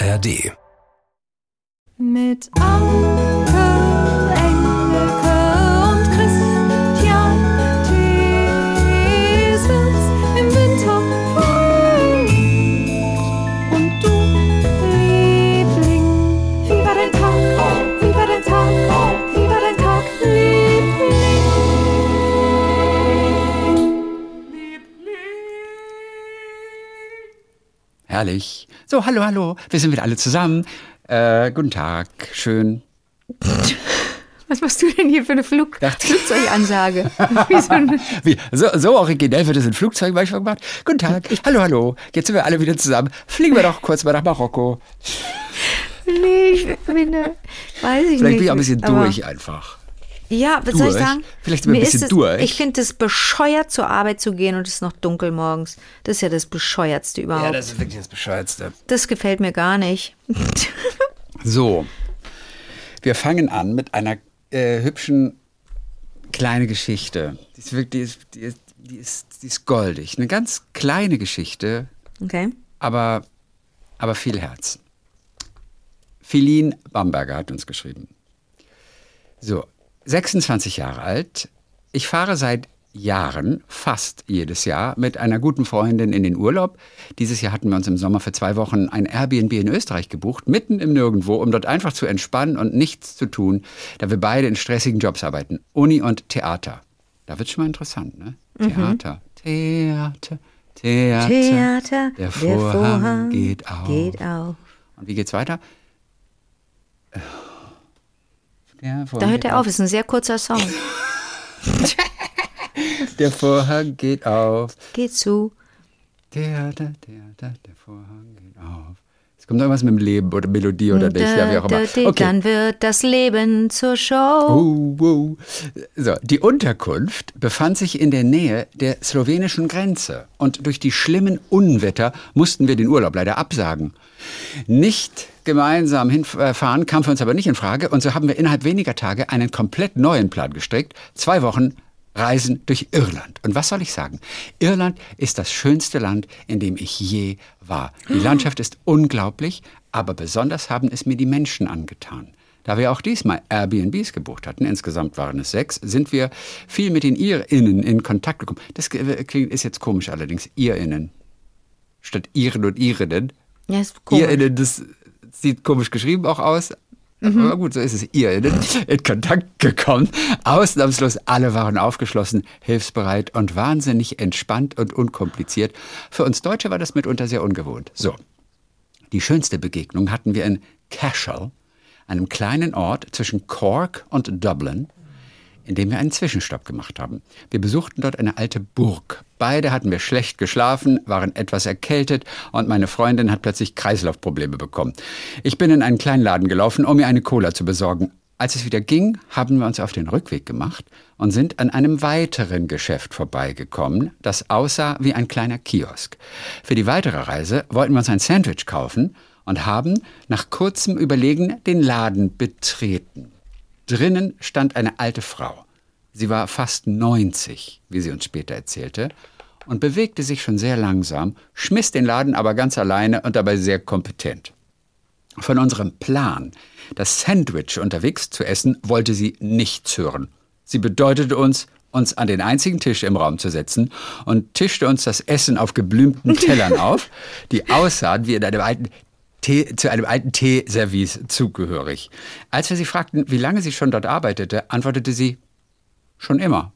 ARD. Mit Anke, Herrlich. So, hallo, hallo. Wir sind wieder alle zusammen. Äh, guten Tag. Schön. Was machst du denn hier für eine Flug Dachte- Flugzeugansage? Wie so ein Wie, so, so originell wird es in Flugzeugen manchmal gemacht. Guten Tag. Hallo, hallo. Jetzt sind wir alle wieder zusammen. Fliegen wir doch kurz mal nach Marokko. nee, ich bin, äh, weiß ich Vielleicht nicht. bin ich auch ein bisschen durch einfach. Ja, was soll ich Durch? sagen? Vielleicht sind wir ein bisschen ist es, durch. Ich finde es bescheuert, zur Arbeit zu gehen und es ist noch dunkel morgens. Das ist ja das Bescheuertste überhaupt. das, ist wirklich das Bescheuertste. gefällt mir gar nicht. So, wir fangen an mit einer äh, hübschen kleinen Geschichte. Die ist wirklich, die ist, die, ist, die, ist, die ist goldig. Eine ganz kleine Geschichte, Okay. aber, aber viel Herz. Philin Bamberger hat uns geschrieben. So, 26 Jahre alt. Ich fahre seit Jahren, fast jedes Jahr, mit einer guten Freundin in den Urlaub. Dieses Jahr hatten wir uns im Sommer für zwei Wochen ein Airbnb in Österreich gebucht, mitten im Nirgendwo, um dort einfach zu entspannen und nichts zu tun, da wir beide in stressigen Jobs arbeiten. Uni und Theater. Da wird schon mal interessant, ne? Theater. Theater. Theater. Theater, Der Vorhang, geht auf. Geht auf. Und wie geht's weiter? Der Da Vorhang hört er auf, ist ein sehr kurzer Song. Der Vorhang geht auf. Geht zu. Theater, Theater, der Vorhang geht auf. Kommt irgendwas mit dem Leben oder Melodie oder nicht, ja, wie auch immer. Okay. Dann wird das Leben zur Show. Oh, oh. So, die Unterkunft befand sich in der Nähe der slowenischen Grenze und durch die schlimmen Unwetter mussten wir den Urlaub leider absagen. Nicht gemeinsam hinfahren kam für uns aber nicht in Frage und so haben wir innerhalb weniger Tage einen komplett neuen Plan gestrickt. Zwei Wochen Reisen durch Irland. Und was soll ich sagen? Irland ist das schönste Land, in dem ich je war. Die Landschaft ist unglaublich, aber besonders haben es mir die Menschen angetan. Da wir auch diesmal Airbnbs gebucht hatten, insgesamt waren es sechs, sind wir viel mit den IrInnen in Kontakt gekommen. Das klingt, ist jetzt komisch allerdings, IrInnen. Statt Iren und Irinnen. Ja, ist komisch. IrInnen, das sieht komisch geschrieben auch aus. Aber gut, so ist es. IrInnen in Kontakt gekommen. Ausnahmslos alle waren aufgeschlossen, hilfsbereit und wahnsinnig entspannt und unkompliziert. Für uns Deutsche war das mitunter sehr ungewohnt. So. Die schönste Begegnung hatten wir in Cashel, einem kleinen Ort zwischen Cork und Dublin, in dem wir einen Zwischenstopp gemacht haben. Wir besuchten dort eine alte Burg. Beide hatten wir schlecht geschlafen, waren etwas erkältet und meine Freundin hat plötzlich Kreislaufprobleme bekommen. Ich bin in einen kleinen Laden gelaufen, um mir eine Cola zu besorgen. Als es wieder ging, haben wir uns auf den Rückweg gemacht und sind an einem weiteren Geschäft vorbeigekommen, das aussah wie ein kleiner Kiosk. Für die weitere Reise wollten wir uns ein Sandwich kaufen und haben nach kurzem Überlegen den Laden betreten. Drinnen stand eine alte Frau. Sie war fast 90, wie sie uns später erzählte, und bewegte sich schon sehr langsam, schmiss den Laden aber ganz alleine und dabei sehr kompetent. Von unserem Plan, das Sandwich unterwegs zu essen, wollte sie nichts hören. Sie bedeutete uns, uns an den einzigen Tisch im Raum zu setzen und tischte uns das Essen auf geblümten Tellern auf, die aussahen wie in einem alten Tee, zu einem alten Teeservice zugehörig. Als wir sie fragten, wie lange sie schon dort arbeitete, antwortete sie, schon immer.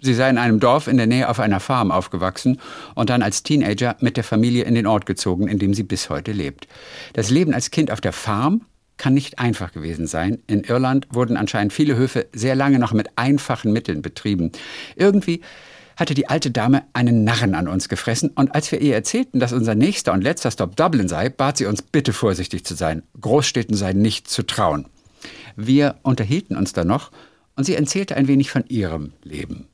Sie sei in einem Dorf in der Nähe auf einer Farm aufgewachsen und dann als Teenager mit der Familie in den Ort gezogen, in dem sie bis heute lebt. Das Leben als Kind auf der Farm kann nicht einfach gewesen sein. In Irland wurden anscheinend viele Höfe sehr lange noch mit einfachen Mitteln betrieben. Irgendwie hatte die alte Dame einen Narren an uns gefressen und als wir ihr erzählten, dass unser nächster und letzter Stop Dublin sei, bat sie uns bitte vorsichtig zu sein. Großstädten seien nicht zu trauen. Wir unterhielten uns dann noch und sie erzählte ein wenig von ihrem Leben.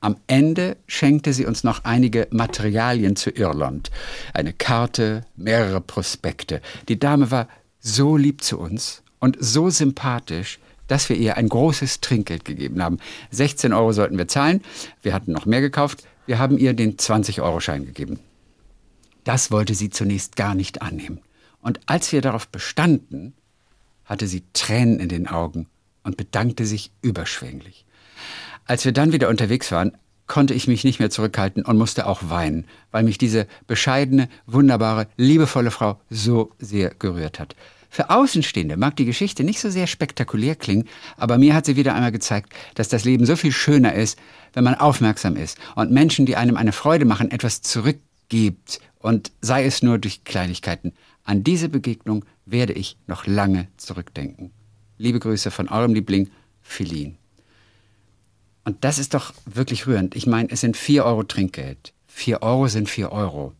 Am Ende schenkte sie uns noch einige Materialien zu Irland. Eine Karte, mehrere Prospekte. Die Dame war so lieb zu uns und so sympathisch, dass wir ihr ein großes Trinkgeld gegeben haben. 16 Euro sollten wir zahlen. Wir hatten noch mehr gekauft. Wir haben ihr den 20-Euro-Schein gegeben. Das wollte sie zunächst gar nicht annehmen. Und als wir darauf bestanden, hatte sie Tränen in den Augen und bedankte sich überschwänglich. Als wir dann wieder unterwegs waren, konnte ich mich nicht mehr zurückhalten und musste auch weinen, weil mich diese bescheidene, wunderbare, liebevolle Frau so sehr gerührt hat. Für Außenstehende mag die Geschichte nicht so sehr spektakulär klingen, aber mir hat sie wieder einmal gezeigt, dass das Leben so viel schöner ist, wenn man aufmerksam ist und Menschen, die einem eine Freude machen, etwas zurückgibt und sei es nur durch Kleinigkeiten. An diese Begegnung werde ich noch lange zurückdenken. Liebe Grüße von eurem Liebling, Philin. Und das ist doch wirklich rührend. Ich meine, es sind vier Euro Trinkgeld. Vier Euro sind vier Euro.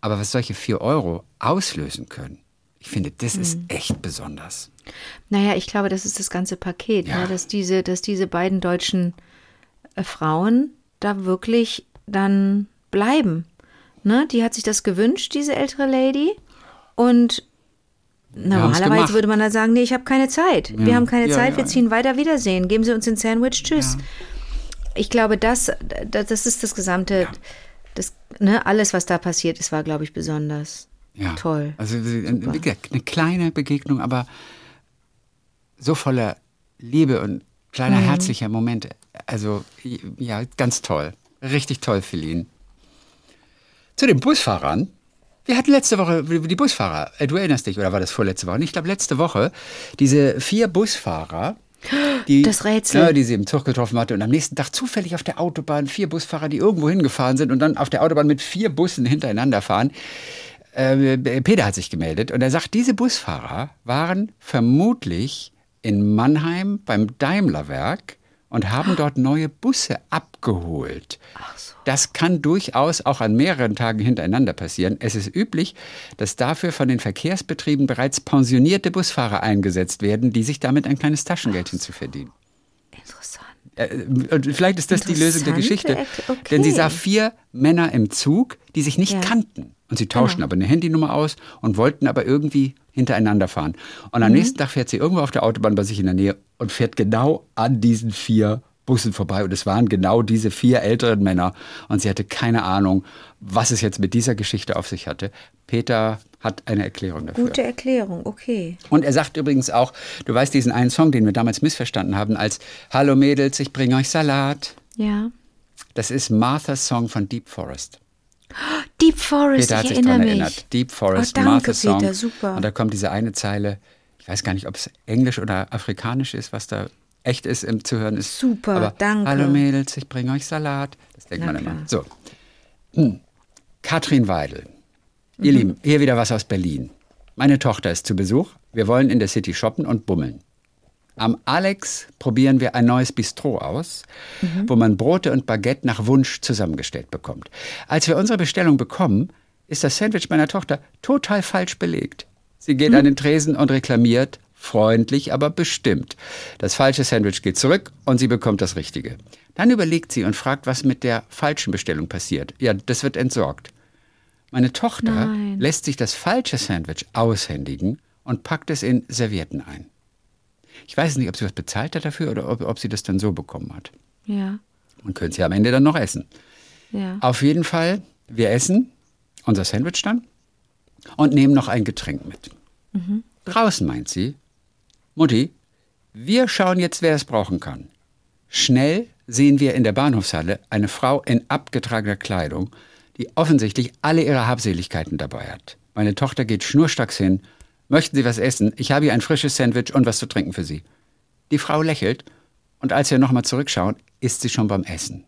Aber was solche vier Euro auslösen können, ich finde, das ist Mhm. echt besonders. Naja, ich glaube, das ist das ganze Paket, Ja. ne? dass, diese, dass diese beiden deutschen äh, Frauen da wirklich dann bleiben. Ne? Die hat sich das gewünscht, diese ältere Lady. Und normalerweise würde man da sagen, nee, ich habe keine Zeit. Wir Ja. haben keine Ja, Zeit, wir ziehen weiter, Wiedersehen. Geben Sie uns ein Sandwich, tschüss. Ich glaube, das, das, das ist das gesamte, das, ne, alles, was da passiert ist, war, glaube ich, besonders. Ja. Toll. Also wie gesagt, eine kleine Begegnung, aber so voller Liebe und kleiner Mhm. herzlicher Momente. Also ja, ganz toll. Richtig toll, Feline. Zu den Busfahrern. Wir hatten letzte Woche die Busfahrer. Äh, Du erinnerst dich, oder war das vorletzte Woche? Ich glaube, letzte Woche. Diese vier Busfahrer. Die, Das Rätsel. Ja, die sie im Zug getroffen hatte und am nächsten Tag zufällig auf der Autobahn vier Busfahrer, die irgendwo hingefahren sind und dann auf der Autobahn mit vier Bussen hintereinander fahren. Äh, Peter hat sich gemeldet und er sagt, diese Busfahrer waren vermutlich in Mannheim beim Daimlerwerk und haben dort neue Busse abgeholt. Das kann durchaus auch an mehreren Tagen hintereinander passieren. Es ist üblich, dass dafür von den Verkehrsbetrieben bereits pensionierte Busfahrer eingesetzt werden, die sich damit ein kleines Taschengeld hinzuverdienen. Interessant. Äh, Und vielleicht ist das die Lösung der Geschichte. Erk- Denn sie okay. sah vier Männer im Zug, die sich nicht Ja. kannten. Und sie tauschten aber eine Handynummer aus und wollten aber irgendwie hintereinander fahren. Und Mhm. am nächsten Tag fährt sie irgendwo auf der Autobahn bei sich in der Nähe und fährt genau an diesen vier Bussen vorbei. Und es waren genau diese vier älteren Männer. Und sie hatte keine Ahnung, was es jetzt mit dieser Geschichte auf sich hatte. Peter hat eine Erklärung dafür. Gute Erklärung, okay. Und er sagt übrigens auch, du weißt diesen einen Song, den wir damals missverstanden haben, als Hallo Mädels, ich bringe euch Salat. Ja. Das ist Marthas Song von Deep Forest. Deep Forest, Peter hat ich sich erinnere daran mich. erinnert. Deep Forest, oh, danke, Marthas Song. Peter, super. Und da kommt diese eine Zeile, ich weiß gar nicht, ob es Englisch oder Afrikanisch ist, was da echt ist im zu hören ist. Super, Aber, danke. Hallo Mädels, ich bringe euch Salat. Das denkt Na man immer. So. Hm. Katrin Weidel. Ihr Mhm. Lieben, hier wieder was aus Berlin. Meine Tochter ist zu Besuch. Wir wollen in der City shoppen und bummeln. Am Alex probieren wir ein neues Bistro aus, wo man Brote und Baguette nach Wunsch zusammengestellt bekommt. Als wir unsere Bestellung bekommen, ist das Sandwich meiner Tochter total falsch belegt. Sie geht an den Tresen und reklamiert, freundlich, aber bestimmt. Das falsche Sandwich geht zurück und sie bekommt das richtige. Dann überlegt sie und fragt, was mit der falschen Bestellung passiert. Ja, das wird entsorgt. Meine Tochter Nein. lässt sich das falsche Sandwich aushändigen und packt es in Servietten ein. Ich weiß nicht, ob sie was bezahlt hat dafür oder ob, ob sie das dann so bekommen hat. Ja, Man könnte sie am Ende dann noch essen. ja. Auf jeden Fall, wir essen unser Sandwich dann und nehmen noch ein Getränk mit. Draußen meint sie, Mutti, wir schauen jetzt, wer es brauchen kann. Schnell sehen wir in der Bahnhofshalle eine Frau in abgetragener Kleidung, die offensichtlich alle ihre Habseligkeiten dabei hat. Meine Tochter geht schnurstracks hin. Möchten Sie was essen? Ich habe hier ein frisches Sandwich und was zu trinken für Sie. Die Frau lächelt und als wir nochmal zurückschauen, ist sie schon beim Essen.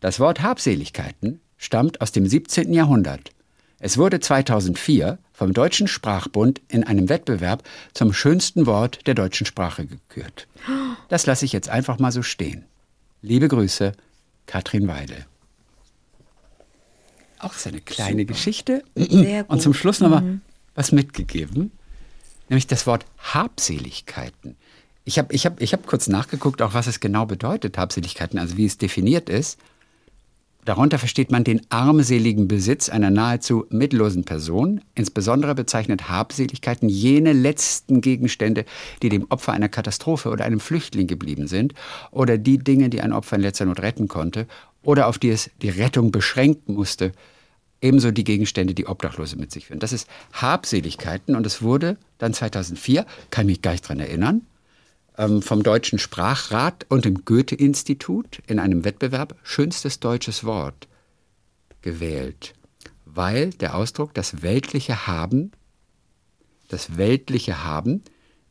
Das Wort Habseligkeiten stammt aus dem 17. Jahrhundert. Es wurde 2004 vom Deutschen Sprachbund in einem Wettbewerb zum schönsten Wort der deutschen Sprache gekürt. Das lasse ich jetzt einfach mal so stehen. Liebe Grüße, Katrin Weidel. Auch so eine kleine Geschichte. Sehr Und zum. Schluss nochmal was mitgegeben, nämlich das Wort Habseligkeiten. Ich habe ich hab, ich hab kurz nachgeguckt, auch was es genau bedeutet, Habseligkeiten, also wie es definiert ist. Darunter versteht man den armseligen Besitz einer nahezu mittellosen Person. Insbesondere bezeichnet Habseligkeiten jene letzten Gegenstände, die dem Opfer einer Katastrophe oder einem Flüchtling geblieben sind, oder die Dinge, die ein Opfer in letzter Not retten konnte, oder auf die es die Rettung beschränken musste. Ebenso die Gegenstände, die Obdachlose mit sich führen. Das ist Habseligkeiten und es wurde dann 2004, kann mich gar nicht dran erinnern, ähm, vom Deutschen Sprachrat und dem Goethe-Institut in einem Wettbewerb schönstes deutsches Wort gewählt, weil der Ausdruck das weltliche Haben, das weltliche Haben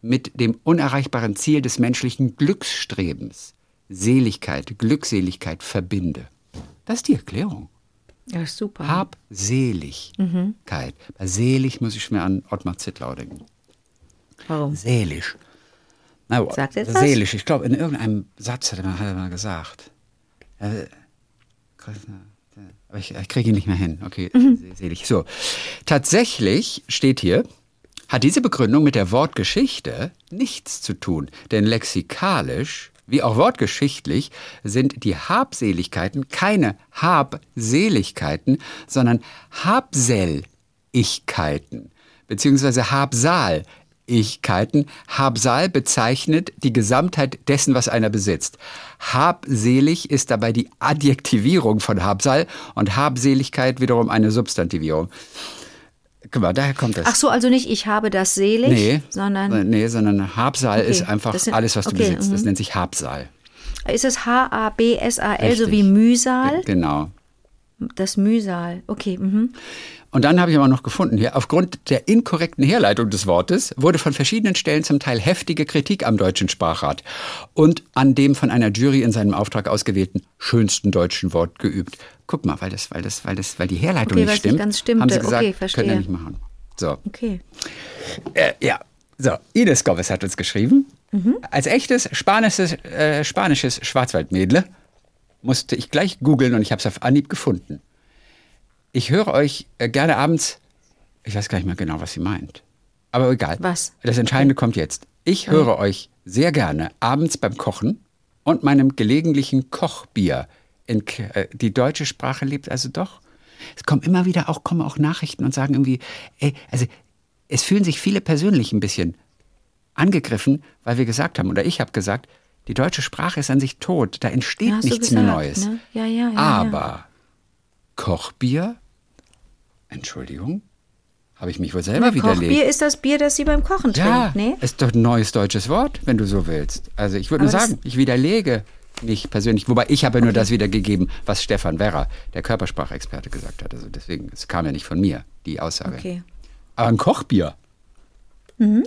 mit dem unerreichbaren Ziel des menschlichen Glücksstrebens, Seligkeit, Glückseligkeit verbinde. Das ist die Erklärung. Ja, super. Habseligkeit. Bei selig muss ich mir an Ottmar Zittlau denken. Warum? Seelisch. Na, Sagt er? Seelisch. Ich glaube, in irgendeinem Satz hat er mal, hat er mal gesagt. Äh, Aber ich, ich kriege ihn nicht mehr hin. Okay, selig. So. Tatsächlich steht hier, hat diese Begründung mit der Wortgeschichte nichts zu tun. Denn lexikalisch, wie auch wortgeschichtlich, sind die Habseligkeiten keine Habseligkeiten, sondern Habselligkeiten, beziehungsweise Habsal-Ichkeiten. Habsal bezeichnet die Gesamtheit dessen, was einer besitzt. Habselig ist dabei die Adjektivierung von Habsal und Habseligkeit wiederum eine Substantivierung. Mal, daher kommt das. Ach so, also nicht ich habe das selig, Nee, sondern nee, sondern Habsal Okay, ist einfach sind- alles, was du okay, besitzt. Das mhm. nennt sich Habsal. ist es H-A-B-S-A-L, so wie Mühsal? Genau. Das Mühsal. Okay, mhm. Und dann habe ich aber noch gefunden hier, aufgrund der inkorrekten Herleitung des Wortes wurde von verschiedenen Stellen zum Teil heftige Kritik am deutschen Sprachrat und an dem von einer Jury in seinem Auftrag ausgewählten schönsten deutschen Wort geübt. Guck mal, weil das, weil das, weil das, weil die Herleitung Okay, nicht nicht stimmt, ganz stimmte. haben sie gesagt, Okay, können wir nicht machen. So, Okay. äh, ja. So, Ines Gomes hat uns geschrieben. Als echtes spanisches, äh, spanisches Schwarzwaldmädle musste ich gleich googeln und ich habe es auf Anhieb gefunden. Ich höre euch äh, gerne abends, ich weiß gar nicht mehr genau, was sie meint. Aber egal. Was? Das Entscheidende kommt jetzt. Ich höre euch sehr gerne abends beim Kochen und meinem gelegentlichen Kochbier. In, äh, die deutsche Sprache lebt also doch. Es kommen immer wieder auch, kommen auch Nachrichten und sagen irgendwie, ey, also es fühlen sich viele persönlich ein bisschen angegriffen, weil wir gesagt haben, oder ich habe gesagt, die deutsche Sprache ist an sich tot, da entsteht Ja, nichts gesagt, mehr Neues. ne? Ja, ja, Aber Kochbier, Entschuldigung, habe ich mich wohl selber ja. widerlegt. Kochbier ist das Bier, das sie beim Kochen Ja, trinkt, ne? ist doch ein neues deutsches Wort, wenn du so willst. Also ich würde nur sagen, ich widerlege nicht persönlich. Wobei ich habe ja nur das wiedergegeben, was Stefan Werrer, der Körpersprachexperte, gesagt hat. Also deswegen, es kam ja nicht von mir, die Aussage. Okay. Aber ein Kochbier.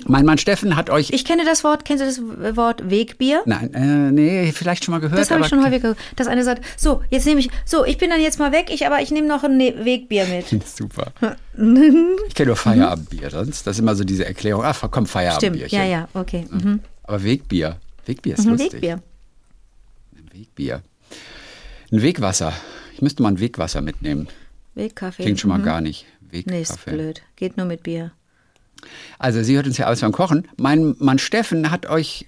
Mein Mann Steffen hat euch. Mhm. Ich kenne das Wort, kennst du das Wort Wegbier? nein, äh, nee, vielleicht schon mal gehört. Das habe ich schon häufig gehört. Dass einer sagt, so, jetzt nehme ich, so, ich bin dann jetzt mal weg, ich, aber ich nehme noch ein Ne- Wegbier mit. Super. ich kenne nur Feierabendbier sonst. Das ist immer so diese Erklärung. Ach, komm, Stimmt, Feierabendbierchen. ja, ja, okay. Mhm. Aber Wegbier. Wegbier ist Mhm, lustig. Wegbier. Ein Wegbier. Ein Wegwasser. Ich müsste mal ein Wegwasser mitnehmen. Wegkaffee. Klingt schon mal Mhm. gar nicht. Nee, ist Wegkaffee. blöd. Geht nur mit Bier. Also sie hört uns ja alles beim Kochen. Mein Mann Steffen hat euch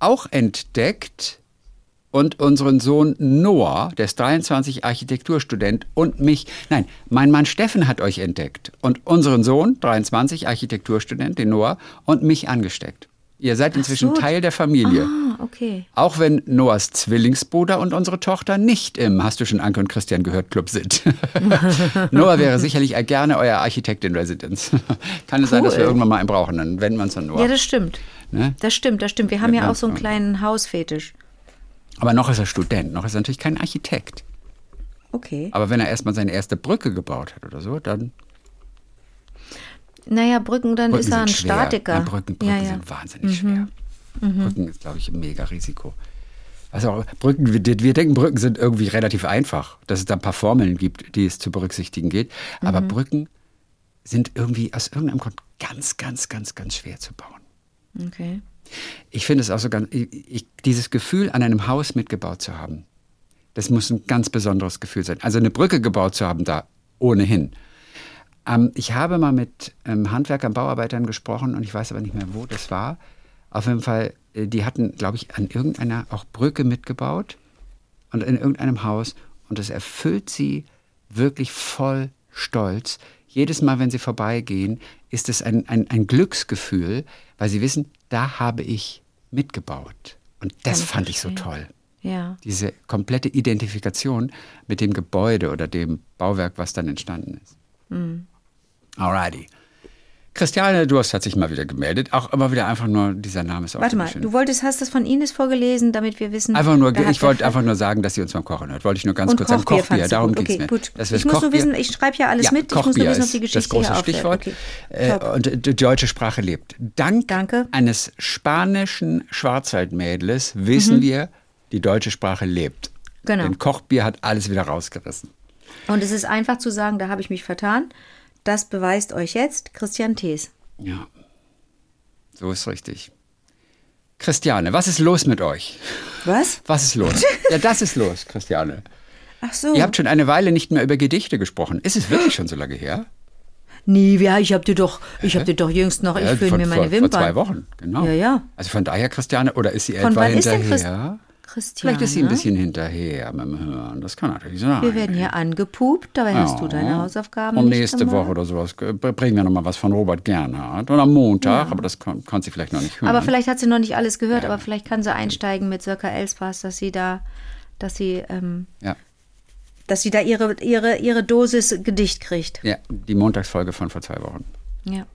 auch entdeckt und unseren Sohn Noah, der ist 23 Architekturstudent und mich, nein, mein Mann Steffen hat euch entdeckt und unseren Sohn, 23 Architekturstudent, den Noah, und mich angesteckt. Ihr seid inzwischen so. Teil der Familie. Ah, okay. Auch wenn Noahs Zwillingsbruder und unsere Tochter nicht im Hast du schon Anke und Christian gehört Club sind. Noah wäre sicherlich gerne euer Architekt in Residence. Kann es sein, dass wir Cool. irgendwann mal einen brauchen, dann wenden wir uns an Noah. Ja, das stimmt. Ne? Das stimmt, das stimmt. Wir haben ja, Ja, auch so einen kleinen Hausfetisch. Aber noch ist er Student, noch ist er natürlich kein Architekt. Okay. Aber wenn er erstmal seine erste Brücke gebaut hat oder so, dann Naja, Brücken, dann Brücken ist er ein schwer. Statiker. Ja, Brücken, Brücken ja, Mhm. ja. sind wahnsinnig schwer. Brücken ist, glaube ich, ein mega Risiko. Also Brücken, wir, wir denken, Brücken sind irgendwie relativ einfach, dass es da ein paar Formeln gibt, die es zu berücksichtigen geht. Aber Mhm. Brücken sind irgendwie aus irgendeinem Grund ganz, ganz, ganz, ganz schwer zu bauen. Okay. Ich finde es auch so ganz, ich, ich, dieses Gefühl, an einem Haus mitgebaut zu haben, das muss ein ganz besonderes Gefühl sein. Also eine Brücke gebaut zu haben, da ohnehin. Ähm, ich habe mal mit ähm, Handwerkern, Bauarbeitern gesprochen und ich weiß aber nicht mehr, wo das war. Auf jeden Fall, äh, die hatten, glaube ich, an irgendeiner auch Brücke mitgebaut und in irgendeinem Haus und das erfüllt sie wirklich voll stolz. Jedes Mal, wenn sie vorbeigehen, ist es ein, ein, ein Glücksgefühl, weil sie wissen, da habe ich mitgebaut. Und das Kann fand ich so toll. Ja. Diese komplette Identifikation mit dem Gebäude oder dem Bauwerk, was dann entstanden ist. Mhm. Alrighty. Christiane Durst hat sich mal wieder gemeldet. Auch immer wieder einfach nur, dieser Name ist auch Warte mal, schön. du wolltest, hast das von Ines vorgelesen, damit wir wissen. Einfach nur, ich wollte einfach nur sagen, dass sie uns beim Kochen hört. Wollte ich nur ganz und kurz sagen. Kochbier, Kochbier, darum gut. ging es Okay, mir. gut. Wir Ich das muss nur Kochbier- wissen, ich schreibe ja alles ja, mit. Ich muss nur Kochbier wissen, ob die Geschichte das große. Stichwort. Okay, Äh, und die deutsche Sprache lebt. Dank Danke. eines spanischen Schwarzwaldmädels wissen wir, die deutsche Sprache lebt. Mhm. Genau. Denn Kochbier hat alles wieder rausgerissen. Und es ist einfach zu sagen, da habe ich mich vertan. Das beweist euch jetzt Christian Thees. Ja, so ist richtig. Christiane, was ist los mit euch? Was? Was ist los? ja, das ist los, Christiane. Ach so. Ihr habt schon eine Weile nicht mehr über Gedichte gesprochen. Ist es wirklich schon so lange her? Nee, ja, ich hab dir doch, ich hab dir doch jüngst noch, ich Ja, mir meine Wimpern. vor zwei Wochen, genau. Ja, ja. Also von daher, Christiane, oder ist sie Von etwa wann ist denn hinterher? Christ Christiane? Vielleicht ist sie ein bisschen hinterher mit dem Hören. Das kann natürlich sein. Wir werden hier angepupt, dabei hast du Ja. deine Hausaufgaben Und nächste gemacht. Woche oder sowas bringen wir nochmal was von Robert Gernhardt. Und am Montag, aber das kon konnte sie vielleicht noch nicht hören. Aber vielleicht hat sie noch nicht alles gehört, aber vielleicht kann sie einsteigen mit Sirka Elspaß, dass sie da, dass sie, ähm, ja. dass sie da ihre, ihre, ihre Dosis Gedicht kriegt. ja, die Montagsfolge von vor zwei Wochen. Ja.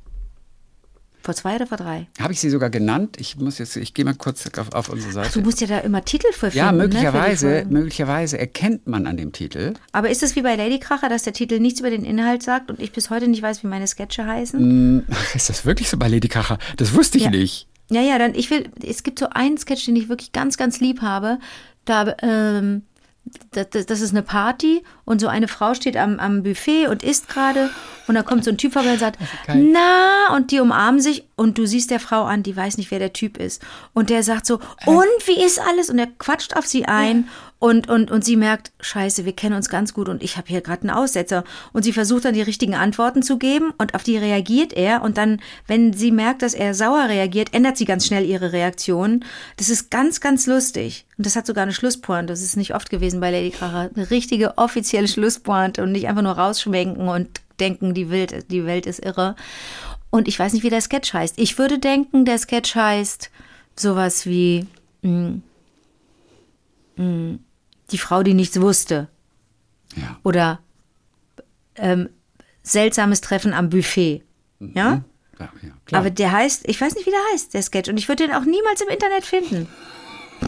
Vor zwei oder vor drei? Habe ich sie sogar genannt? Ich muss jetzt, ich gehe mal kurz auf, auf unsere Seite. Du musst ja da immer Titel für finden. ja, Ne, möglicherweise, Folgen. möglicherweise erkennt man an dem Titel. aber ist es wie bei Ladykracher, dass der Titel nichts über den Inhalt sagt und ich bis heute nicht weiß, wie meine Sketche heißen? Ach, ist das wirklich so bei Lady Kracher? Das wusste ich Ja. nicht. Ja, ja, dann ich will, es gibt so einen Sketch, den ich wirklich ganz, ganz lieb habe. Da, ähm, das, das, das ist eine Party und so eine Frau steht am, am Buffet und isst gerade und da kommt so ein Typ vorbei und sagt, na, und die umarmen sich und du siehst der Frau an, die weiß nicht, wer der Typ ist. Und der sagt so, und wie ist alles? Und er quatscht auf sie ein und, und, und sie merkt, scheiße, wir kennen uns ganz gut und ich habe hier gerade einen Aussetzer. Und sie versucht dann die richtigen Antworten zu geben und auf die reagiert er. Und dann, wenn sie merkt, dass er sauer reagiert, ändert sie ganz schnell ihre Reaktion. Das ist ganz, ganz lustig. Und das hat sogar eine Schlusspointe. Das ist nicht oft gewesen bei Lady Kracher. Eine richtige offizielle Schlusspointe und nicht einfach nur rausschwenken und denken, die Welt, die Welt ist irre. Und ich weiß nicht, wie der Sketch heißt. Ich würde denken, der Sketch heißt sowas wie mh, mh, die Frau, die nichts wusste. Ja. Oder ähm, seltsames Treffen am Buffet. Ja? Ja, ja, klar. Aber der heißt, ich weiß nicht, wie der heißt, der Sketch. Und ich würde den auch niemals im Internet finden.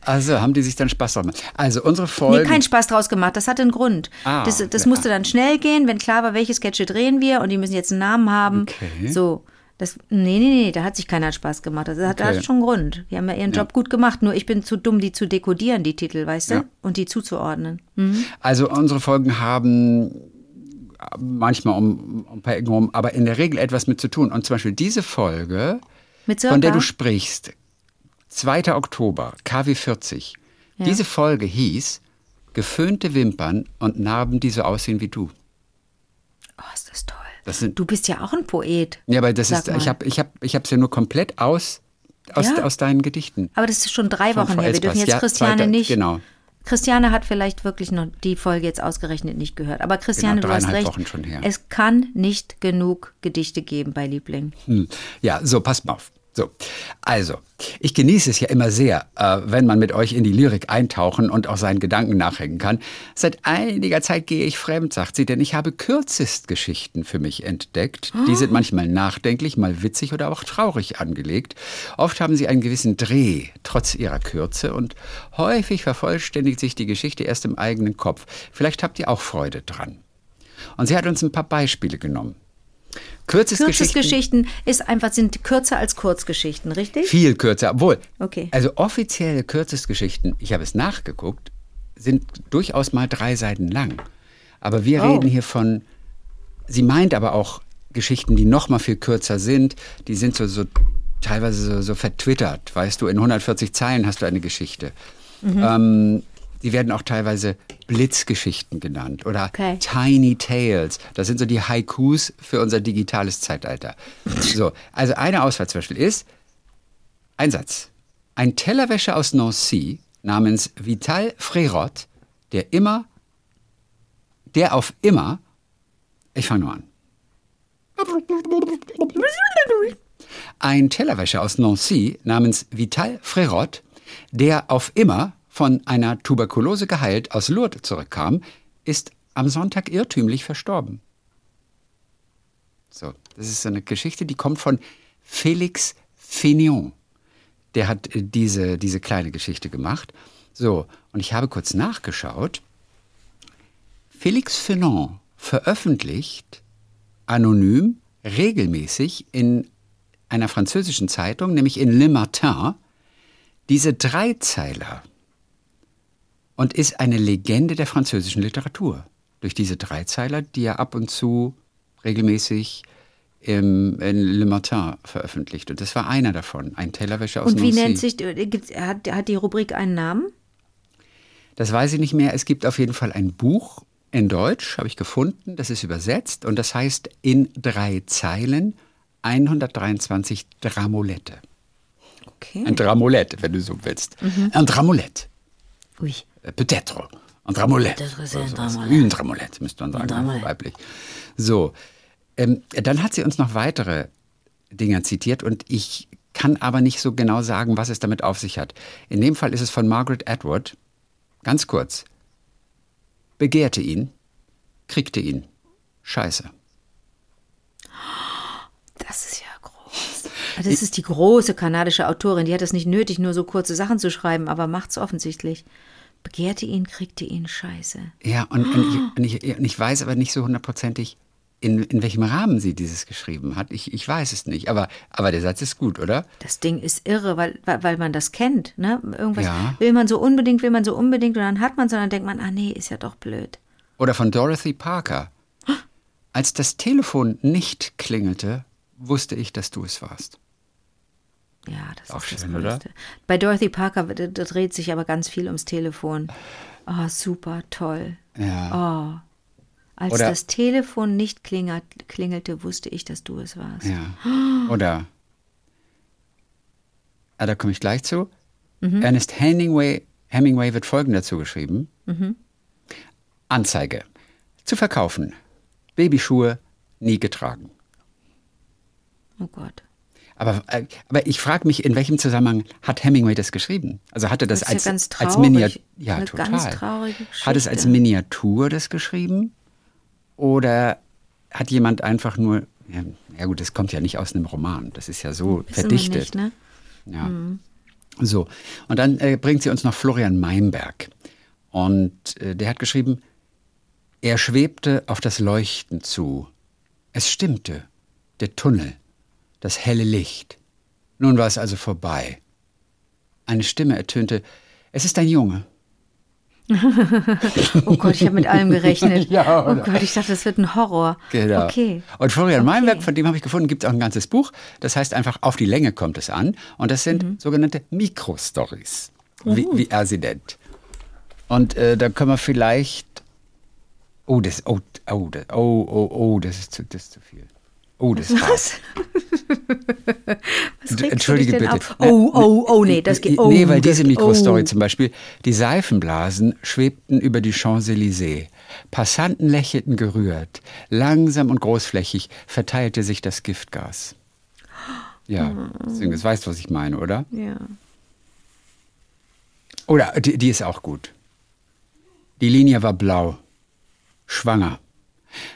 also haben die sich dann Spaß drauf gemacht. Also unsere Nee, Folge. keinen Spaß draus gemacht. Das hatte einen Grund. Ah, das das ja. musste dann schnell gehen, wenn klar war, welche Sketche drehen wir und die müssen jetzt einen Namen haben. Okay. So. Das, nee, nee, nee, da hat sich keiner Spaß gemacht. Das hat, Okay. hat schon Grund. Die haben ja ihren Job gut gemacht, nur ich bin zu dumm, die zu dekodieren, die Titel, weißt du? Ja. Und die zuzuordnen. Also unsere Folgen haben manchmal um, um ein paar Ecken rum, aber in der Regel etwas mit zu tun. Und zum Beispiel diese Folge, von der du sprichst, 2. Oktober, KW 40. Diese Folge hieß Geföhnte Wimpern und Narben, die so aussehen wie du. Oh, ist das toll. Das sind, Du bist ja auch ein Poet. ja, aber das ist, mal. ich habe ich hab, ich es ja nur komplett aus, aus, Ja. aus deinen Gedichten. Aber das ist schon drei Wochen her. Wir dürfen jetzt Ja, Christiane zweiter- nicht. genau. Christiane hat vielleicht wirklich noch die Folge jetzt ausgerechnet nicht gehört. Aber Christiane, Genau, du hast recht. Wochen schon her. Es kann nicht genug Gedichte geben bei Liebling. Hm. Ja, so, passt mal auf. So, also, ich genieße es ja immer sehr, äh, wenn man mit euch in die Lyrik eintauchen und auch seinen Gedanken nachhängen kann. Seit einiger Zeit gehe ich fremd, sagt sie, denn ich habe Kürzestgeschichten für mich entdeckt. Die sind manchmal nachdenklich, mal witzig oder auch traurig angelegt. Oft haben sie einen gewissen Dreh, trotz ihrer Kürze, und häufig vervollständigt sich die Geschichte erst im eigenen Kopf. Vielleicht habt ihr auch Freude dran. Und sie hat uns ein paar Beispiele genommen. Kürzestgeschichten. Kürzesgeschichten ist einfach, sind kürzer als Kurzgeschichten, richtig? Viel kürzer, obwohl. Okay. Also offizielle Kürzestgeschichten, ich habe es nachgeguckt, sind durchaus mal drei Seiten lang. Aber wir Oh. reden hier von, sie meint aber auch Geschichten, die noch mal viel kürzer sind. Die sind so, so teilweise so, so vertwittert, weißt du, in 140 Zeilen hast du eine Geschichte. Mhm. Ähm, die werden auch teilweise Blitzgeschichten genannt oder Okay. Tiny Tales. Das sind so die Haikus für unser digitales Zeitalter. So, also eine Auswahl zum Beispiel ist, ein Satz. Ein Tellerwäscher aus Nancy namens Vital Frérot, der immer, der auf immer, ich fange nur an. Ein Tellerwäscher aus Nancy namens Vital Frérot, der auf immer von einer Tuberkulose geheilt aus Lourdes zurückkam, ist am Sonntag irrtümlich verstorben. So, das ist eine Geschichte, die kommt von Félix Fénion. Der hat äh, diese, diese kleine Geschichte gemacht. So, und ich habe kurz nachgeschaut. Félix Fénion veröffentlicht anonym regelmäßig in einer französischen Zeitung, nämlich in Le Matin, diese Dreizeiler und ist eine Legende der französischen Literatur. Durch diese Dreizeiler, die er ab und zu regelmäßig im, in Le Matin veröffentlicht. Und das war einer davon, ein Tellerwäscher aus Und wie Nancy. nennt sich, äh, hat, hat die Rubrik einen Namen? Das weiß ich nicht mehr. Es gibt auf jeden Fall ein Buch in Deutsch, habe ich gefunden. Das ist übersetzt und das heißt in drei Zeilen 123 Dramolette. Okay. Ein Dramolette, wenn du so willst. Ein Dramolette. Ui. Äh, Peut-être. Ein sowas. Dramolette. Une Dramolette, müsste man sagen, Dramolette. weiblich. So, ähm, dann hat sie uns noch weitere Dinge zitiert und ich kann aber nicht so genau sagen, was es damit auf sich hat. In dem Fall ist es von Margaret Atwood. Ganz kurz. Begehrte ihn, kriegte ihn. Scheiße. Das ist ja groß. Das ist die große kanadische Autorin. Die hat es nicht nötig, nur so kurze Sachen zu schreiben, aber macht's offensichtlich. Begehrte ihn, kriegte ihn, scheiße. Ja, und, und, ich, und, ich, und ich weiß aber nicht so hundertprozentig, in, in welchem Rahmen sie dieses geschrieben hat. Ich, ich weiß es nicht. Aber, aber der Satz ist gut, oder? Das Ding ist irre, weil, weil, weil man das kennt. Ne? Irgendwas Ja. will man so unbedingt, will man so unbedingt und dann hat man es und dann denkt man, ah nee, ist ja doch blöd. Oder von Dorothy Parker. Als das Telefon nicht klingelte, wusste ich, dass du es warst. Ja, das Auch ist das schön, oder? Größte. Bei Dorothy Parker da, dreht sich aber ganz viel ums Telefon. Oh, super, toll. Ja. Oh. Als Oder- das Telefon nicht klingelt, klingelte, wusste ich, dass du es warst. Ja. Oder, ah, da komme ich gleich zu. Ernest Hemingway, Hemingway wird folgend dazu geschrieben. Anzeige. Zu verkaufen. Babyschuhe nie getragen. Oh Gott. Aber, äh, aber ich frage mich, in welchem Zusammenhang hat Hemingway das geschrieben? Also hat er das, Das ist ja als, als. Miniatur. Ja, Eine total. ganz traurige Hat es als. Miniatur das geschrieben? Oder hat jemand einfach nur. Ja, ja, gut, das kommt ja nicht aus einem Roman. Das ist ja so Wissen verdichtet. nicht, ne? Ja. So, und dann äh, bringt sie uns noch Florian Meimberg. Und äh, der hat geschrieben, er schwebte auf das Leuchten zu. Es stimmte, der Tunnel, das helle Licht. Nun war es also vorbei. Eine Stimme ertönte, es ist ein Junge. Oh Gott, ich habe mit allem gerechnet. Ja, oh? Gott, ich dachte, das wird ein Horror. Genau. Okay. Und Florian Okay. Meinberg, von dem habe ich gefunden, gibt es auch ein ganzes Buch. Das heißt einfach, auf die Länge kommt es an. Und das sind Mhm. sogenannte Mikrostories, wie, wie er sie nennt. Und äh, da können wir vielleicht. Oh, das, oh, oh, oh, oh, oh, das ist zu, das ist zu viel. Oh, das ist hart. Was? Du Entschuldige denn bitte. auf? Oh, oh, oh, nee, das geht. Oh, nee, weil diese Mikrostory oh. zum Beispiel, die Seifenblasen schwebten über die Champs-Élysées. Passanten lächelten gerührt. Langsam und großflächig verteilte sich das Giftgas. Ja, deswegen, das weißt du, was ich meine, oder? Ja. Oder die, die ist auch gut. Die Linie war blau, schwanger.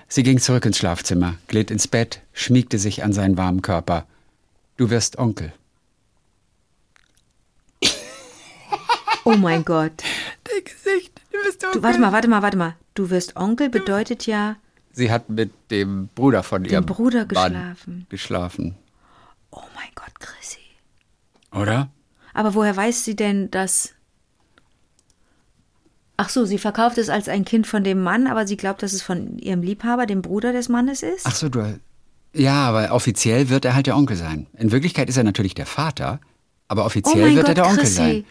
Sie ging zurück ins Schlafzimmer, glitt ins Bett, schmiegte sich an seinen warmen Körper. Du wirst Onkel. Oh mein Gott. Dein Gesicht, du wirst Onkel. Du, warte mal, warte mal, warte mal. Du wirst Onkel bedeutet ja, Sie hat mit dem Bruder von ihrem Bruder Mann geschlafen. geschlafen. oh mein Gott, Chrissy. Oder? Aber woher weiß sie denn, dass. Ach so, sie verkauft es als ein Kind von dem Mann, aber sie glaubt, dass es von ihrem Liebhaber, dem Bruder des Mannes ist? Ach so, du. Ja, aber offiziell wird er halt der Onkel sein. In Wirklichkeit ist er natürlich der Vater, aber oh offiziell mein wird Gott, er der Onkel Chrissy. sein.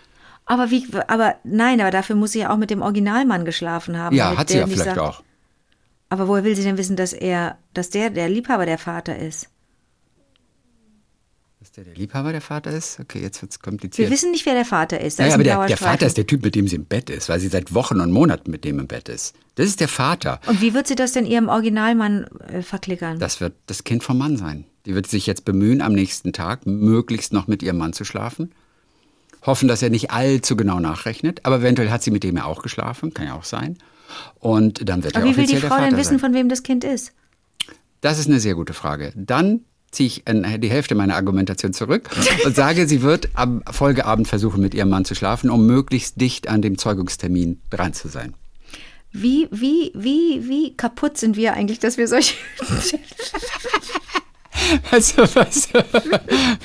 Aber wie, aber nein, aber dafür muss sie ja auch mit dem Originalmann geschlafen haben. Ja, hat sie ja vielleicht sagt- auch. Aber woher will sie denn wissen, dass er, dass der der Liebhaber der Vater ist? Dass der der Liebhaber der Vater ist? Okay, jetzt wird's Wir kompliziert. wissen nicht, wer der Vater ist. Naja, ist aber der, der. Vater ist der Typ, mit dem sie im Bett ist, weil sie seit Wochen und Monaten mit dem im Bett ist. Das ist der Vater. Und wie wird sie das denn ihrem Originalmann äh, verklickern? Das wird das Kind vom Mann sein. Die wird sich jetzt bemühen, am nächsten Tag möglichst noch mit ihrem Mann zu schlafen. hoffen, dass er nicht allzu genau nachrechnet. Aber eventuell hat sie mit dem ja auch geschlafen, kann ja auch sein. Und dann wird Aber er wie will offiziell die der Frau Vater denn wissen, sein. von wem das Kind ist? Das ist eine sehr gute Frage. Dann ziehe ich die Hälfte meiner Argumentation zurück und sage, sie wird am Folgeabend versuchen, mit ihrem Mann zu schlafen, um möglichst dicht an dem Zeugungstermin dran zu sein. Wie, wie, wie, wie kaputt sind wir eigentlich, dass wir solche. Also, was?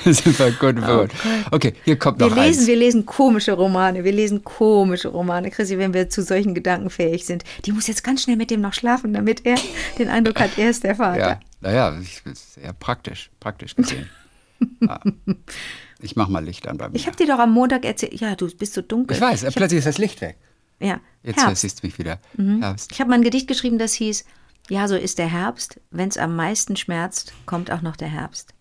Wir sind bei gut Wort. Okay, hier kommt Wir noch lesen, eins. wir lesen komische Romane. Wir lesen komische Romane. Chrissy, wenn wir zu solchen Gedanken fähig sind. Die muss jetzt ganz schnell mit dem noch schlafen, damit er den Eindruck hat, er ist der Vater. Ja, naja, ich- eher praktisch, praktisch gesehen. Ja. Ich mach mal Licht an bei mir. Ich habe dir doch am Montag erzählt. Ja, du bist so dunkel. Ich weiß, Ich plötzlich ist das Licht weg. hab, ja, Jetzt siehst du mich wieder. Mhm. Herbst. Ich habe mal ein Gedicht geschrieben, das hieß, ja, so ist der Herbst. Wenn es am meisten schmerzt, kommt auch noch der Herbst.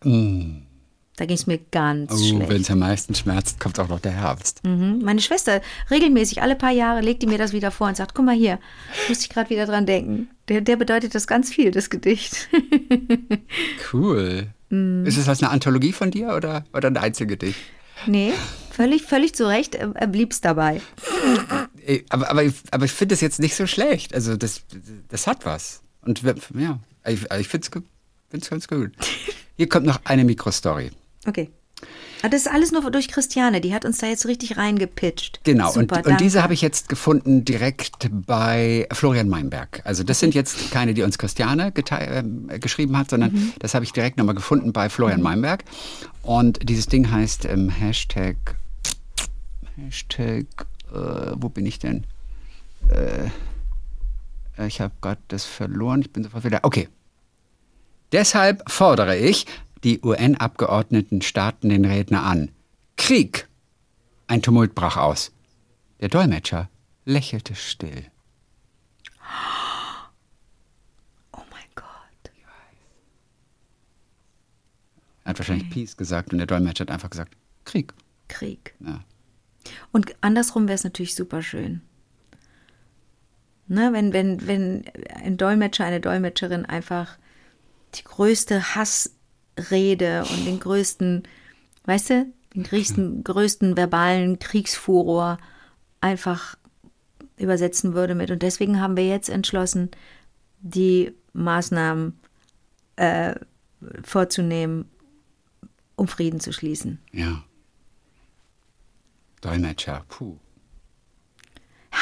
Da ging es mir ganz. Oh, wenn schlecht. es am meisten schmerzt, kommt auch noch der Herbst. Mhm. Meine Schwester, regelmäßig, alle paar Jahre, legt die mir das wieder vor und sagt, guck mal hier, musste ich gerade wieder dran denken. Der, der bedeutet das ganz viel, das Gedicht. Cool. Mm. Ist es was, eine Anthologie von dir oder, oder ein Einzelgedicht? nee, völlig, völlig zu Recht, er, er blieb's dabei. Aber, aber, ich- aber ich finde das jetzt nicht so schlecht. Also das, das hat was. Und ja, ich, ich finde es ganz gut. Hier kommt noch eine Mikrostory. Okay. Aber das ist alles nur durch Christiane, die hat uns da jetzt richtig reingepitcht. Genau, Super, und, und diese habe ich jetzt gefunden direkt bei Florian Meinberg. Also das sind jetzt keine, die uns Christiane äh, geschrieben hat, sondern Mhm. das habe ich direkt nochmal gefunden bei Florian Meinberg. Und dieses Ding heißt ähm, Hashtag, Hashtag, äh, wo bin ich denn? Äh, ich habe gerade das verloren, ich bin sofort wieder, okay. Deshalb fordere ich, die UN-Abgeordneten starten den Redner an. Krieg! Ein Tumult brach aus. Der Dolmetscher lächelte still. Oh mein Gott. Er hat wahrscheinlich Peace gesagt und der Dolmetscher hat einfach gesagt, Krieg. Krieg. Ja. Und andersrum wäre es natürlich super schön. Ne, wenn, wenn, wenn ein Dolmetscher, eine Dolmetscherin einfach die größte Hassrede und den größten, weißt du, den größten, größten verbalen Kriegsfuror einfach übersetzen würde mit. Und deswegen haben wir jetzt entschlossen, die Maßnahmen äh, vorzunehmen, um Frieden zu schließen. Ja. Dolmetscher, puh.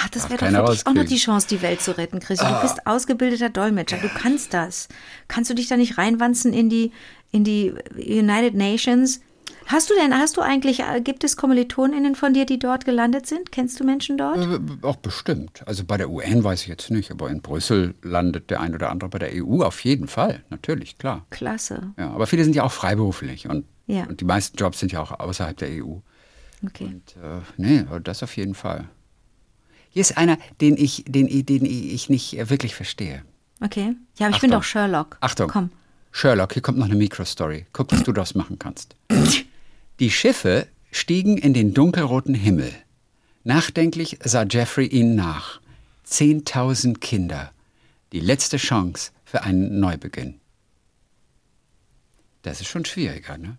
Ja, das wäre doch auch noch die Chance, die Welt zu retten, Chris. Ah. Du bist ausgebildeter Dolmetscher, du kannst das. Kannst du dich da nicht reinwanzen in die, in die United Nations? Hast du denn, hast du eigentlich, äh, gibt es KommilitonInnen von dir, die dort gelandet sind? Kennst du Menschen dort? Äh, Auch bestimmt. Also bei der UN weiß ich jetzt nicht, aber in Brüssel landet der ein oder andere bei der EU auf jeden Fall. Natürlich, klar. Klasse. Ja, aber viele sind ja auch freiberuflich und, Ja. und die meisten Jobs sind ja auch außerhalb der EU. Okay. Und, äh, nee, das auf jeden Fall. Hier ist einer, den ich, den, den ich nicht äh, wirklich verstehe. Okay. Ja, aber ich bin doch Sherlock. Achtung. Komm. Sherlock, hier kommt noch eine Mikrostory. Guck, was du daraus machen kannst. Die Schiffe stiegen in den dunkelroten Himmel. Nachdenklich sah Jeffrey ihnen nach. Zehntausend Kinder. Die letzte Chance für einen Neubeginn. Das ist schon schwieriger, ne?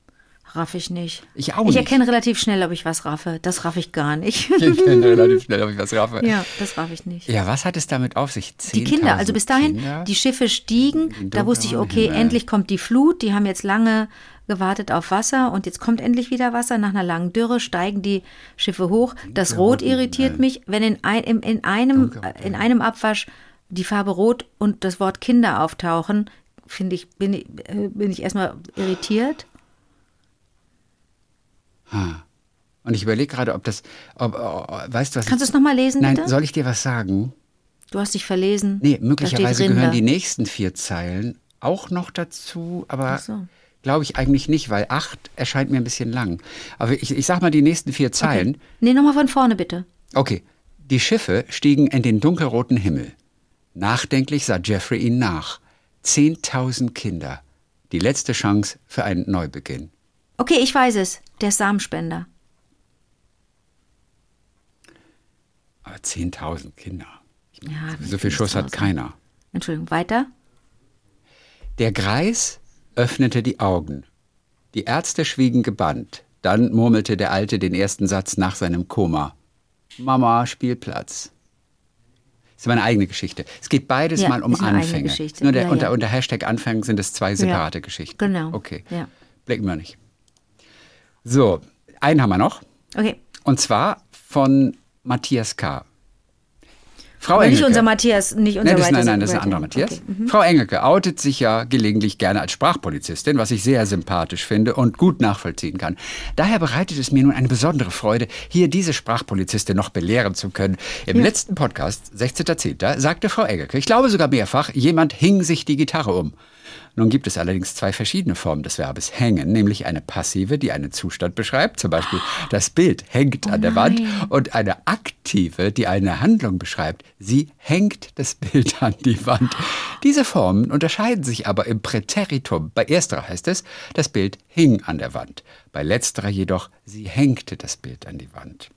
Raff ich nicht. Ich auch Ich nicht. erkenne relativ schnell, ob ich was raffe. Das raff ich gar nicht. Ich kenne relativ schnell, ob ich was raffe. ja, das raff ich nicht. Ja, was hat es damit auf sich? Die Kinder, also bis dahin, Kinder? die Schiffe stiegen, da wusste ich, okay, Himmel. endlich kommt die Flut, die haben jetzt lange gewartet auf Wasser und jetzt kommt endlich wieder Wasser. Nach einer langen Dürre steigen die Schiffe hoch. Das Rot irritiert mich, wenn in, ein, in, in, einem, in einem Abwasch die Farbe Rot und das Wort Kinder auftauchen, finde ich, bin ich, äh, bin ich erstmal irritiert. Und ich überlege gerade, ob das, ob, oh, oh, weißt du was? Kannst du es nochmal lesen, Nein, bitte? soll ich dir was sagen? Du hast dich verlesen. Nee, möglicherweise gehören die nächsten vier Zeilen auch noch dazu, aber so. glaube ich eigentlich nicht, weil acht erscheint mir ein bisschen lang. Aber ich, ich sag mal die nächsten vier Zeilen. Nee, nochmal von vorne bitte. Okay. Die Schiffe stiegen in den dunkelroten Himmel. Nachdenklich sah Jeffrey ihnen nach. Zehntausend Kinder. Die letzte Chance für einen Neubeginn. Okay, ich weiß es. Der Samenspender. Aber 10.000 Kinder. Ja, so viel Schuss hat 10.000. keiner. Entschuldigung, weiter? Der Greis öffnete die Augen. Die Ärzte schwiegen gebannt. Dann murmelte der Alte den ersten Satz nach seinem Koma. Mama, Spielplatz. Das ist meine eigene Geschichte. Es geht beides Ja, mal um Anfänge. Nur der, Ja. Unter, unter Hashtag Anfängen sind es zwei separate Geschichten. genau. Okay. Blicken wir nicht. So, einen haben wir noch. Okay. Und zwar von Matthias K. Frau Aber nicht Engelke. unser Matthias, nicht unser Nein, das, nein, nein, das ist ein anderer Matthias. Okay. mhm. Frau Engelke outet sich ja gelegentlich gerne als Sprachpolizistin, was ich sehr sympathisch finde und gut nachvollziehen kann. Daher bereitet es mir nun eine besondere Freude, hier diese Sprachpolizistin noch belehren zu können. Im letzten Podcast, 16.10., sagte Frau Engelke, ich glaube sogar mehrfach, jemand hing sich die Gitarre um. Nun gibt es allerdings zwei verschiedene Formen des Verbes hängen, nämlich eine passive, die einen Zustand beschreibt, zum Beispiel das Bild hängt an der Wand, und eine aktive, die eine Handlung beschreibt. Sie hängt das Bild an die Wand. Diese Formen unterscheiden sich aber im Präteritum. Bei ersterer heißt es, das Bild hing an der Wand. Bei letzterer jedoch, sie hängte das Bild an die Wand.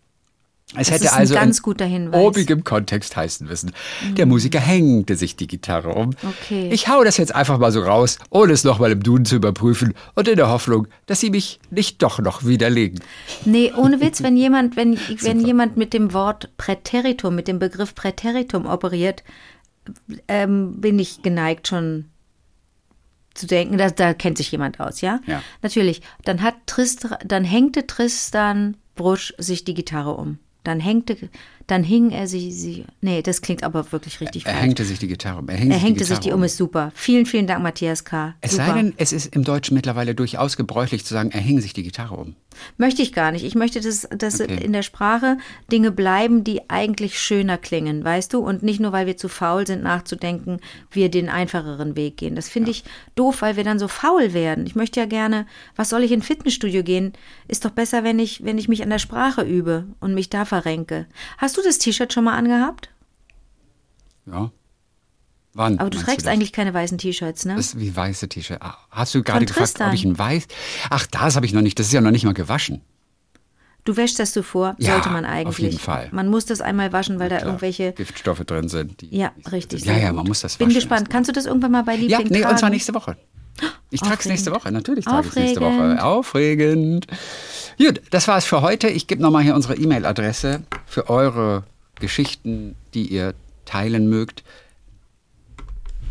Es Das hätte also ganz in guter Hinweis. obigem Kontext heißen müssen. Der Musiker hängte sich die Gitarre um. Okay. Ich hau das jetzt einfach mal so raus, ohne es nochmal im Duden zu überprüfen und in der Hoffnung, dass Sie mich nicht doch noch widerlegen. Nee, ohne Witz, wenn jemand, wenn, wenn jemand mit dem Wort Präteritum, mit dem Begriff Präteritum operiert, ähm, bin ich geneigt schon zu denken, da, da kennt sich jemand aus, ja? Ja. Natürlich. Dann hat Tristan, dann hängte Tristan Brusch sich die Gitarre um. Dann hängte, dann hing er sich, sie, nee, das klingt aber wirklich richtig Er falsch. hängte sich die Gitarre um. Er, hing er sich hängte die sich die um, ist super. Vielen, vielen Dank, Matthias K. Es super. sei denn, es ist im Deutschen mittlerweile durchaus gebräuchlich zu sagen, er hing sich die Gitarre um. Möchte ich gar nicht. Ich möchte, dass, dass Okay. in der Sprache Dinge bleiben, die eigentlich schöner klingen, weißt du? Und nicht nur, weil wir zu faul sind, nachzudenken, wir den einfacheren Weg gehen. Das finde ich doof, weil wir dann so faul werden. Ich möchte ja gerne, was soll ich in ein Fitnessstudio gehen? Ist doch besser, wenn ich, wenn ich mich an der Sprache übe und mich da verrenke. Hast du das T-Shirt schon mal angehabt? Ja. Wann? Aber du trägst das? eigentlich keine weißen T-Shirts, ne? Das ist wie weiße T-Shirt. Ah, Hast du gerade gefragt, ob ich ein weiß? Ach, das habe ich noch nicht. Das ist ja noch nicht mal gewaschen. Du wäschst das zuvor, Ja, sollte man auf eigentlich. jeden Fall. Man muss das einmal waschen, weil da Klar, irgendwelche Giftstoffe drin sind. Ja, richtig. Ja, ja, man muss das Bin waschen gespannt. lassen. Kannst du das irgendwann mal bei Ja, Liebling nee, tragen? und zwar nächste Woche. Ich trage es nächste Woche. Natürlich trage ich es nächste Aufregend. Woche. Aufregend. Gut, das war's für heute. Ich gebe nochmal hier unsere E-Mail-Adresse für eure Geschichten, die ihr teilen mögt.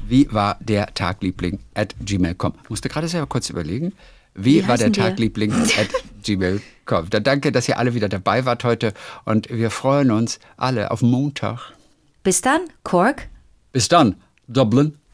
Wie war der Tagliebling at gmail.com? Musste gerade selber kurz überlegen. Wie, Wie war der? Tagliebling at gmail.com? Dann danke, dass ihr alle wieder dabei wart heute und wir freuen uns alle auf Montag. Bis dann, Cork. Bis dann, Dublin.